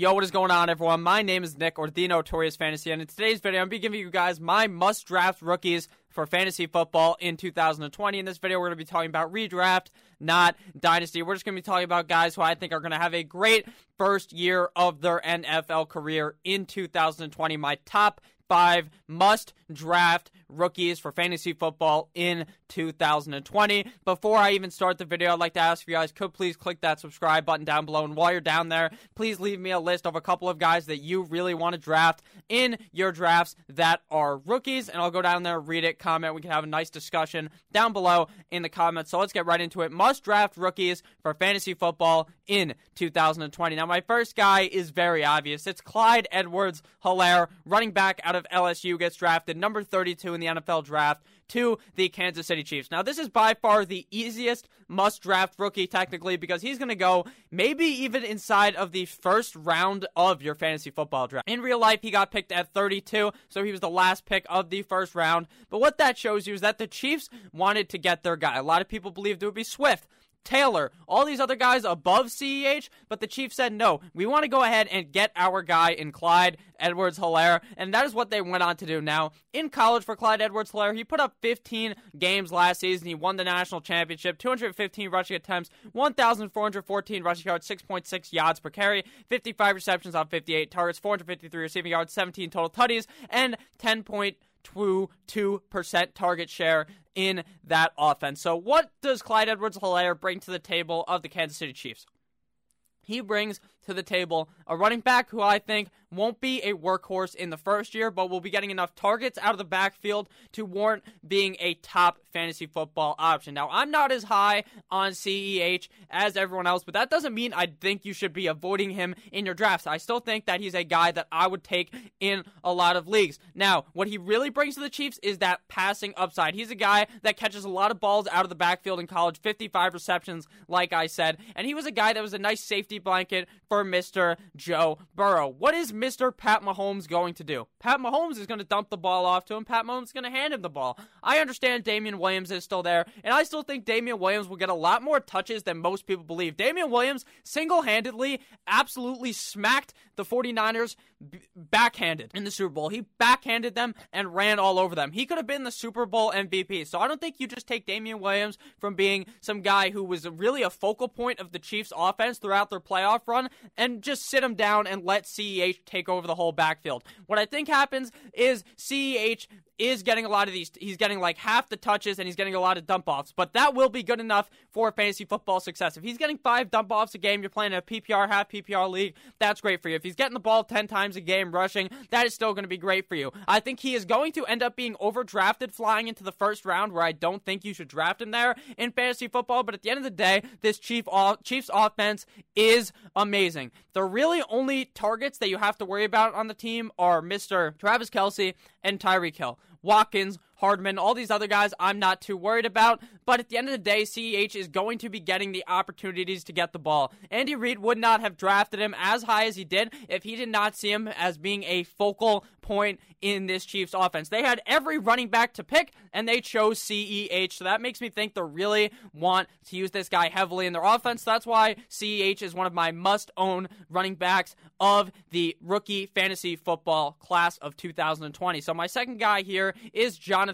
Yo, what is going on, everyone? My name is Nick, or The Notorious Fantasy, and in today's video, I'm going to be giving you guys my must draft rookies for fantasy football in 2020. In this video, we're going to be talking about redraft, not dynasty. We're just going to be talking about guys who I think are going to have a great first year of their NFL career in 2020. My top five must draft rookies for fantasy football in 2020. Before I even start the video, I'd like to ask if you guys could please click that subscribe button down below. And while you're down there, please leave me a list of a couple of guys that you really want to draft in your drafts that are rookies. And I'll go down there, read it, comment. We can have a nice discussion down below in the comments. So let's get right into it. Must draft rookies for fantasy football in 2020. Now, my first guy is very obvious. It's Clyde Edwards Helaire, running back out of LSU, gets drafted number 32 in the NFL draft to the Kansas City Chiefs. Now, this is by far the easiest must draft rookie, technically, because he's going to go maybe even inside of the first round of your fantasy football draft. In real life, he got picked at 32, so he was the last pick of the first round. But what that shows you is that the Chiefs wanted to get their guy. A lot of people believed it would be Swift. Taylor, all these other guys above CEH, but the Chiefs said no. We want to go ahead and get our guy in Clyde Edwards Helaire, and that is what they went on to do. Now, in college for Clyde Edwards Helaire, he put up 15 games last season. He won the national championship, 215 rushing attempts, 1,414 rushing yards, 6.6 yards per carry, 55 receptions on 58 targets, 453 receiving yards, 17 total tutties, and 10 2% target share in that offense. So, what does Clyde Edwards Helaire bring to the table of the Kansas City Chiefs? He brings to the table a running back who I think won't be a workhorse in the first year, but will be getting enough targets out of the backfield to warrant being a top fantasy football option. Now, I'm not as high on CEH as everyone else, but that doesn't mean I think you should be avoiding him in your drafts. I still think that he's a guy that I would take in a lot of leagues. Now, what he really brings to the Chiefs is that passing upside. He's a guy that catches a lot of balls out of the backfield in college, 55 receptions, like I said, and he was a guy that was a nice safety blanket for Mr. Joe Burrow. What is Mr. Pat Mahomes going to do? Pat Mahomes is going to dump the ball off to him. Pat Mahomes is going to hand him the ball. I understand Damien Williams is still there, and I still think Damien Williams will get a lot more touches than most people believe. Damien Williams single handedly absolutely smacked the 49ers b- backhanded in the Super Bowl. He backhanded them and ran all over them. He could have been the Super Bowl MVP. So I don't think you just take Damien Williams from being some guy who was really a focal point of the Chiefs offense throughout their playoff run and just sit him down and let CEH take over the whole backfield. What I think happens is CEH is getting a lot of these. He's getting like half the touches and he's getting a lot of dump offs, but that will be good enough for fantasy football success. If he's getting five dump offs a game, you're playing a PPR, half PPR league, that's great for you. If he's getting the ball 10 times a game rushing, that is still going to be great for you. I think he is going to end up being overdrafted flying into the first round where I don't think you should draft him there in fantasy football, but at the end of the day, this Chief Chiefs offense is amazing. The really only targets that you have to worry about on the team are Mr. Travis Kelce and Tyreek Hill. Watkins, Hardman, all these other guys I'm not too worried about. But at the end of the day, CEH is going to be getting the opportunities to get the ball. Andy Reid would not have drafted him as high as he did if he did not see him as being a focal point in this Chiefs offense. They had every running back to pick, and they chose CEH. So that makes me think they really want to use this guy heavily in their offense. That's why CEH is one of my must own running backs of the rookie fantasy football class of 2020. So my second guy here is Jonathan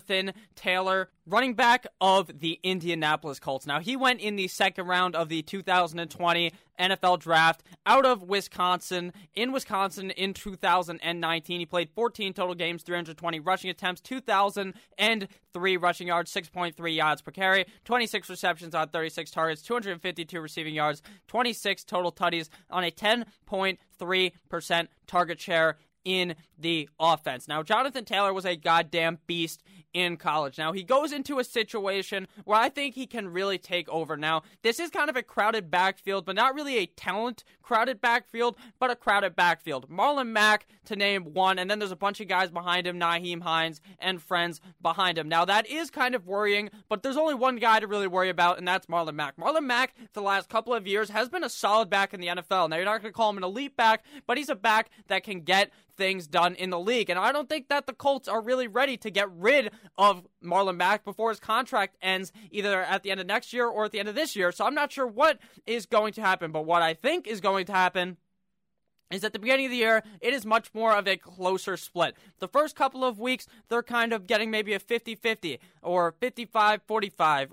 Taylor running back of the Indianapolis Colts. Now, he went in the second round of the 2020 NFL draft out of Wisconsin. In Wisconsin in 2019, he played 14 total games, 320 rushing attempts, 2,003 rushing yards, 6.3 yards per carry, 26 receptions on 36 targets, 252 receiving yards, 26 total tutties on a 10.3% target share in the offense. Now, Jonathan Taylor was a goddamn beast in college. Now, he goes into a situation where I think he can really take over. Now, this is kind of a crowded backfield, but not really a talent crowded backfield, but a crowded backfield. Marlon Mack, to name one, and then there's a bunch of guys behind him, Nyheim Hines and friends behind him. Now, that is kind of worrying, but there's only one guy to really worry about, and that's Marlon Mack. Marlon Mack, for the last couple of years, has been a solid back in the NFL. Now, you're not going to call him an elite back, but he's a back that can get things done in the league. And I don't think that the Colts are really ready to get rid of Marlon Mack before his contract ends, either at the end of next year or at the end of this year. So I'm not sure what is going to happen. But what I think is going to happen is at the beginning of the year, it is much more of a closer split. The first couple of weeks, they're kind of getting maybe a 50 50 or 55 45,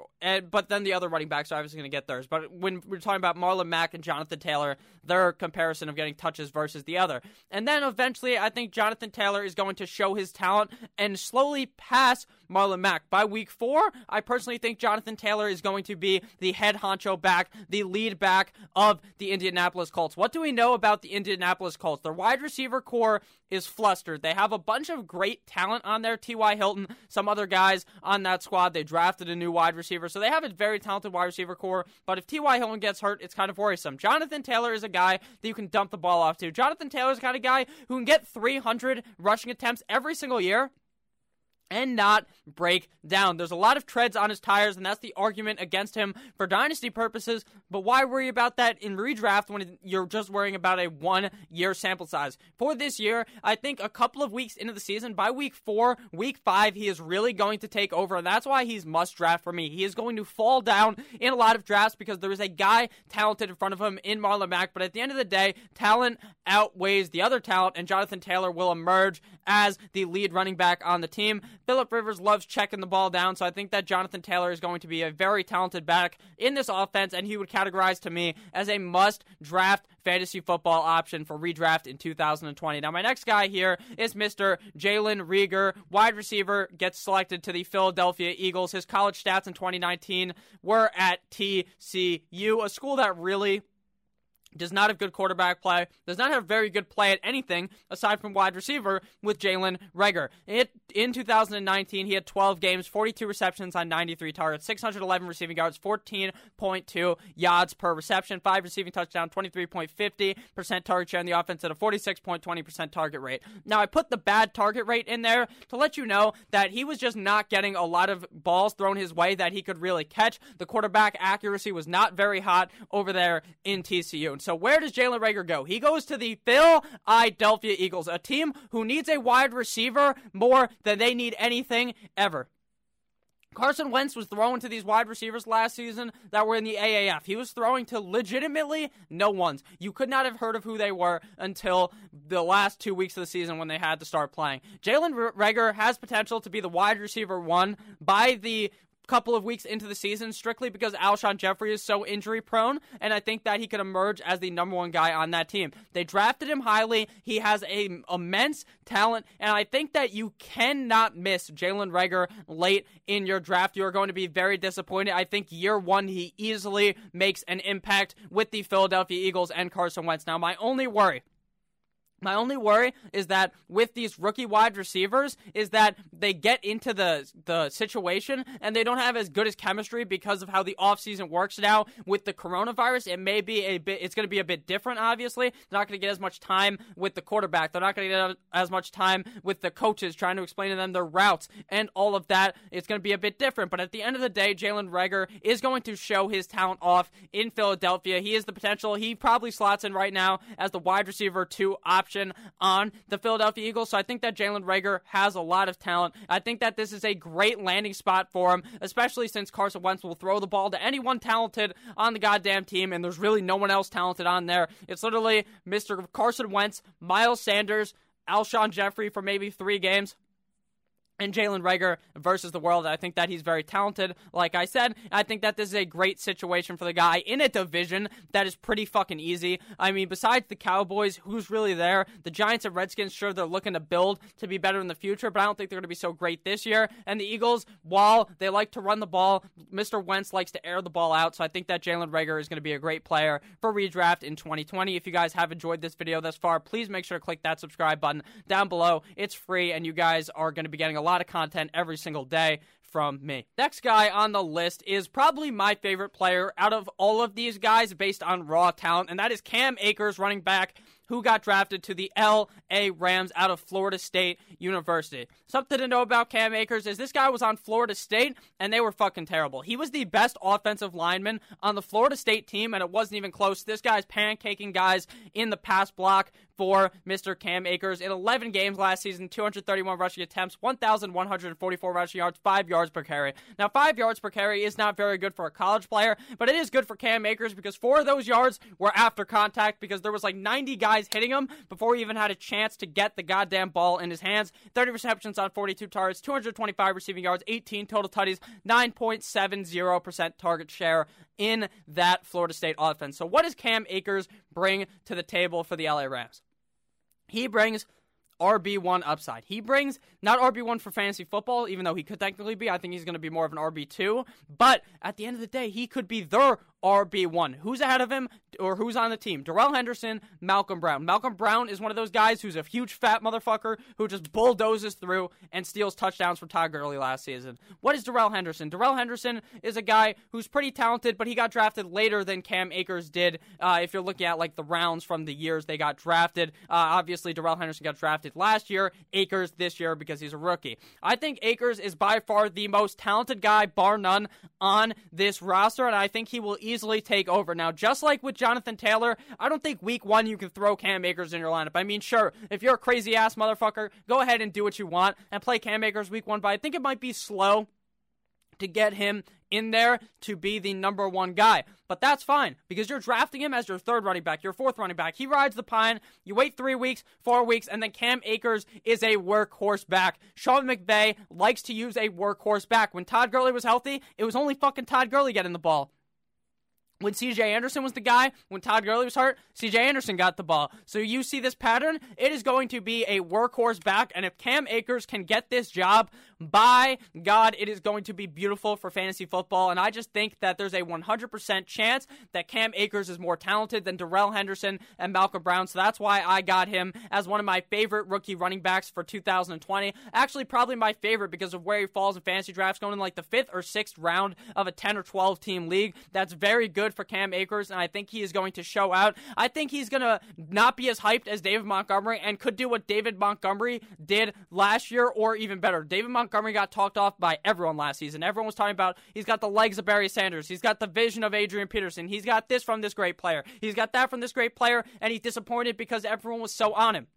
but then the other running backs are obviously going to get theirs. But when we're talking about Marlon Mack and Jonathan Taylor, their comparison of getting touches versus the other. And then eventually, I think Jonathan Taylor is going to show his talent and slowly pass Marlon Mack. By week four, I personally think Jonathan Taylor is going to be the head honcho back, the lead back of the Indianapolis Colts. What do we know about the Indianapolis Colts? Their wide receiver core is flustered. They have a bunch of great talent on there. T.Y. Hilton, some other guys on that squad. They drafted a new wide receiver, so they have a very talented wide receiver core. But if T.Y. Hilton gets hurt, it's kind of worrisome. Jonathan Taylor is a guy that you can dump the ball off to. Jonathan Taylor's the kind of guy who can get 300 rushing attempts every single year and not break down. There's a lot of treads on his tires, and that's the argument against him for dynasty purposes. But why worry about that in redraft when you're just worrying about a one year sample size? For this year, I think a couple of weeks into the season, by week four, week five, he is really going to take over, and that's why he's must draft for me. He is going to fall down in a lot of drafts because there is a guy talented in front of him in Marlon Mack, but at the end of the day, talent outweighs the other talent, and Jonathan Taylor will emerge as the lead running back on the team. Philip Rivers loves checking the ball down, so I think that Jonathan Taylor is going to be a very talented back in this offense, and he would categorize to me as a must draft fantasy football option for redraft in 2020. Now, my next guy here is Mr. Jalen Reagor, wide receiver, gets selected to the Philadelphia Eagles. His college stats in 2019 were at TCU, a school that really does not have good quarterback play, does not have very good play at anything aside from wide receiver with Jalen Reagor. It, in 2019, he had 12 games, 42 receptions on 93 targets, 611 receiving yards, 14.2 yards per reception, 5 receiving touchdown, 23.50% target share in the offense at a 46.20% target rate. Now, I put the bad target rate in there to let you know that he was just not getting a lot of balls thrown his way that he could really catch. The quarterback accuracy was not very hot over there in TCU. So where does Jalen Reagor go? He goes to the Philadelphia Eagles, a team who needs a wide receiver more than they need anything ever. Carson Wentz was throwing to these wide receivers last season that were in the AAF. He was throwing to legitimately no ones. You could not have heard of who they were until the last two weeks of the season when they had to start playing. Jalen Reagor has potential to be the wide receiver one by the couple of weeks into the season strictly because Alshon Jeffery is so injury prone, and I think that he could emerge as the number one guy on that team. They drafted him highly. He has a immense talent, and I think that you cannot miss Jalen Reagor late in your draft. You are going to be very disappointed. I think year one he easily makes an impact with the Philadelphia Eagles and Carson Wentz. Now, my only worry my only worry is that with these rookie wide receivers is that they get into the the situation and they don't have as good as chemistry because of how the offseason works now with the coronavirus. It may be a bit it's going to be a bit different obviously. They're not going to get as much time with the quarterback. They're not going to get as much time with the coaches trying to explain to them their routes and all of that. It's going to be a bit different, but at the end of the day, Jalen Reagor is going to show his talent off in Philadelphia. He is the potential. He probably slots in right now as the wide receiver 2 option option on the Philadelphia Eagles. So I think that Jalen Reagor has a lot of talent. I think that this is a great landing spot for him, especially since Carson Wentz will throw the ball to anyone talented on the goddamn team, and there's really no one else talented on there. It's literally Mr. Carson Wentz, Miles Sanders, Alshon Jeffery for maybe three games and Jalen Reagor versus the world. I think that he's very talented. Like I said, I think that this is a great situation for the guy in a division that is pretty fucking easy. I mean, besides the Cowboys, who's really there? The Giants and Redskins, sure, they're looking to build to be better in the future, but I don't think they're going to be so great this year. And the Eagles, while they like to run the ball, Mr. Wentz likes to air the ball out. So I think that Jalen Reagor is going to be a great player for redraft in 2020. If you guys have enjoyed this video thus far, please make sure to click that subscribe button down below. It's free, and you guys are going to be getting a lot of content every single day from me. Next guy on the list is probably my favorite player out of all of these guys based on raw talent, and that is Cam Akers, running back who got drafted to the LA Rams out of Florida State University. Something to know about Cam Akers is this guy was on Florida State and they were fucking terrible. He was the best offensive lineman on the Florida State team and it wasn't even close. This guy's pancaking guys in the pass block for Mr. Cam Akers in 11 games last season, 231 rushing attempts, 1,144 rushing yards, 5 yards per carry. Now, 5 yards per carry is not very good for a college player, but it is good for Cam Akers because four of those yards were after contact because there was like 90 guys hitting him before he even had a chance to get the goddamn ball in his hands. 30 receptions on 42 targets, 225 receiving yards, 18 total tutties, 9.70% target share in that Florida State offense. So, what does Cam Akers bring to the table for the LA Rams? He brings RB1 upside. He brings not RB1 for fantasy football, even though he could technically be. I think he's going to be more of an RB2. But at the end of the day, he could be their RB1. Who's ahead of him or who's on the team? Darrell Henderson, Malcolm Brown. Malcolm Brown is one of those guys who's a huge fat motherfucker who just bulldozes through and steals touchdowns from Todd Gurley last season. What is Darrell Henderson? Darrell Henderson is a guy who's pretty talented, but he got drafted later than Cam Akers did. Uh, if you're looking at like the rounds from the years they got drafted, uh, obviously Darrell Henderson got drafted last year, Akers this year because he's a rookie. I think Akers is by far the most talented guy, bar none, on this roster, and I think he will take over. Now, just like with Jonathan Taylor, I don't think week one you can throw Cam Akers in your lineup. I mean, sure, if you're a crazy ass motherfucker, go ahead and do what you want and play Cam Akers week one, but I think it might be slow to get him in there to be the number one guy. But that's fine because you're drafting him as your third running back, your fourth running back. He rides the pine. You wait three weeks, four weeks, and then Cam Akers is a workhorse back. Sean McVay likes to use a workhorse back. When Todd Gurley was healthy, it was only fucking Todd Gurley getting the ball. When CJ Anderson was the guy, when Todd Gurley was hurt, CJ Anderson got the ball. So you see this pattern, it is going to be a workhorse back. And if Cam Akers can get this job, by God, it is going to be beautiful for fantasy football. And I just think that there's a 100% chance that Cam Akers is more talented than Darrell Henderson and Malcolm Brown. So that's why I got him as one of my favorite rookie running backs for 2020. Actually, probably my favorite because of where he falls in fantasy drafts, going in like the fifth or sixth round of a 10 or 12 team league. That's very good for Cam Akers, and I think he is going to show out. I think he's going to not be as hyped as David Montgomery and could do what David Montgomery did last year or even better. David Montgomery got talked off by everyone last season. Everyone was talking about he's got the legs of Barry Sanders, he's got the vision of Adrian Peterson, he's got this from this great player, he's got that from this great player, and he's disappointed because everyone was so on him.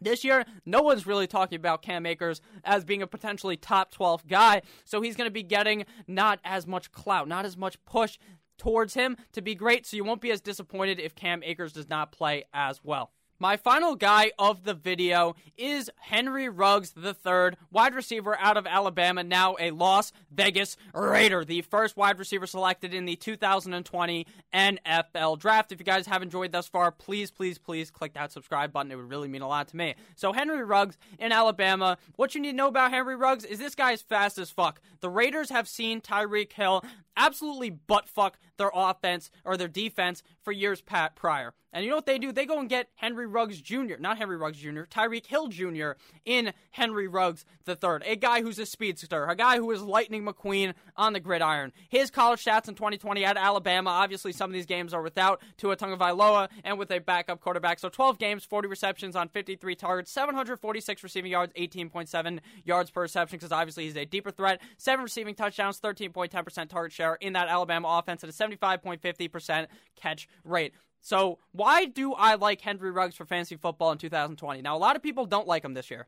This year, no one's really talking about Cam Akers as being a potentially top 12 guy, so he's going to be getting not as much clout, not as much push towards him to be great, so you won't be as disappointed if Cam Akers does not play as well. My final guy of the video is Henry Ruggs III, wide receiver out of Alabama, now a Las Vegas Raider, the first wide receiver selected in the 2020 NFL Draft. If you guys have enjoyed thus far, please, please, please click that subscribe button. It would really mean a lot to me. So, Henry Ruggs in Alabama. What you need to know about Henry Ruggs is this guy is fast as fuck. The Raiders have seen Tyreek Hill absolutely butt fuck their offense or their defense for years pat prior. And you know what they do? They go and get Henry Ruggs Jr., not Henry Ruggs Jr., Tyreek Hill Jr. in Henry Ruggs III, a guy who's a speedster, a guy who is Lightning McQueen on the gridiron. His college stats in 2020 at Alabama, obviously some of these games are without Tua Tagovailoa and with a backup quarterback. So 12 games, 40 receptions on 53 targets, 746 receiving yards, 18.7 yards per reception because obviously he's a deeper threat. Seven receiving touchdowns, 13.10% target share in that Alabama offense at a 75.50% catch rate. So, why do I like Henry Ruggs for fantasy football in 2020? Now, a lot of people don't like him this year.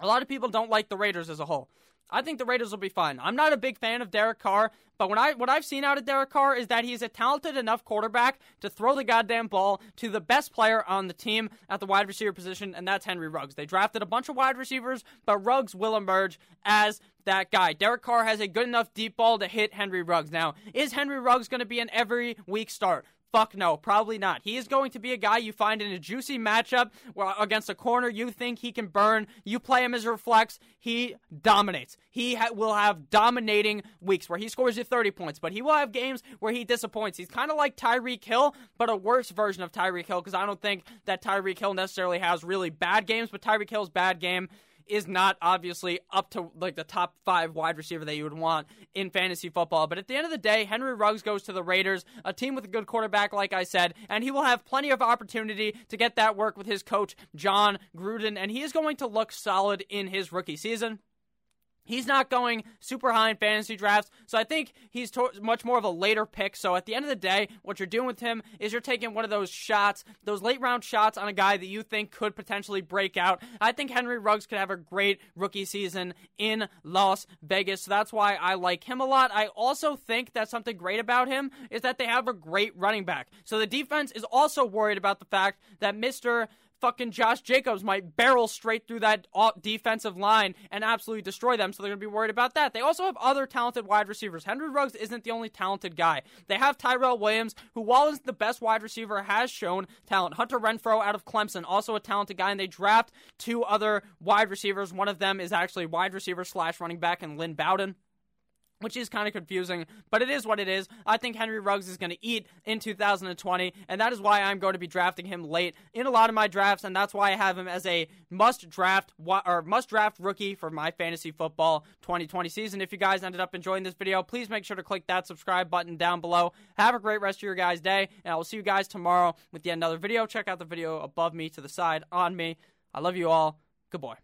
A lot of people don't like the Raiders as a whole. I think the Raiders will be fine. I'm not a big fan of Derek Carr, but when I what I've seen out of Derek Carr is that he's a talented enough quarterback to throw the goddamn ball to the best player on the team at the wide receiver position, and that's Henry Ruggs. They drafted a bunch of wide receivers, but Ruggs will emerge as that guy. Derek Carr has a good enough deep ball to hit Henry Ruggs. Now, is Henry Ruggs going to be an every week start? Fuck no, probably not. He is going to be a guy you find in a juicy matchup against a corner you think he can burn. You play him as a flex, he dominates. He ha- will have dominating weeks where he scores you 30 points, but he will have games where he disappoints. He's kind of like Tyreek Hill, but a worse version of Tyreek Hill because I don't think that Tyreek Hill necessarily has really bad games, but Tyreek Hill's bad game is not obviously up to like the top five wide receiver that you would want in fantasy football. But at the end of the day, Henry Ruggs goes to the Raiders, a team with a good quarterback, like I said, and he will have plenty of opportunity to get that work with his coach, Jon Gruden, and he is going to look solid in his rookie season. He's not going super high in fantasy drafts, so I think he's to- much more of a later pick. So at the end of the day, what you're doing with him is you're taking one of those shots, those late round shots on a guy that you think could potentially break out. I think Henry Ruggs could have a great rookie season in Las Vegas, so that's why I like him a lot. I also think that something great about him is that they have a great running back. So the defense is also worried about the fact that Mr fucking Josh Jacobs might barrel straight through that defensive line and absolutely destroy them. So they're going to be worried about that. They also have other talented wide receivers. Henry Ruggs isn't the only talented guy. They have Tyrell Williams, who, while isn't the best wide receiver, has shown talent. Hunter Renfrow out of Clemson, also a talented guy. And they draft two other wide receivers. One of them is actually wide receiver slash running back, and Lynn Bowden which is kind of confusing, but it is what it is. I think Henry Ruggs is going to eat in 2020, and that is why I'm going to be drafting him late in a lot of my drafts, and that's why I have him as a must draft or must draft rookie for my fantasy football 2020 season. If you guys ended up enjoying this video, please make sure to click that subscribe button down below. Have a great rest of your guys' day, and I will see you guys tomorrow with yet another video. Check out the video above me to the side on me. I love you all. Good boy.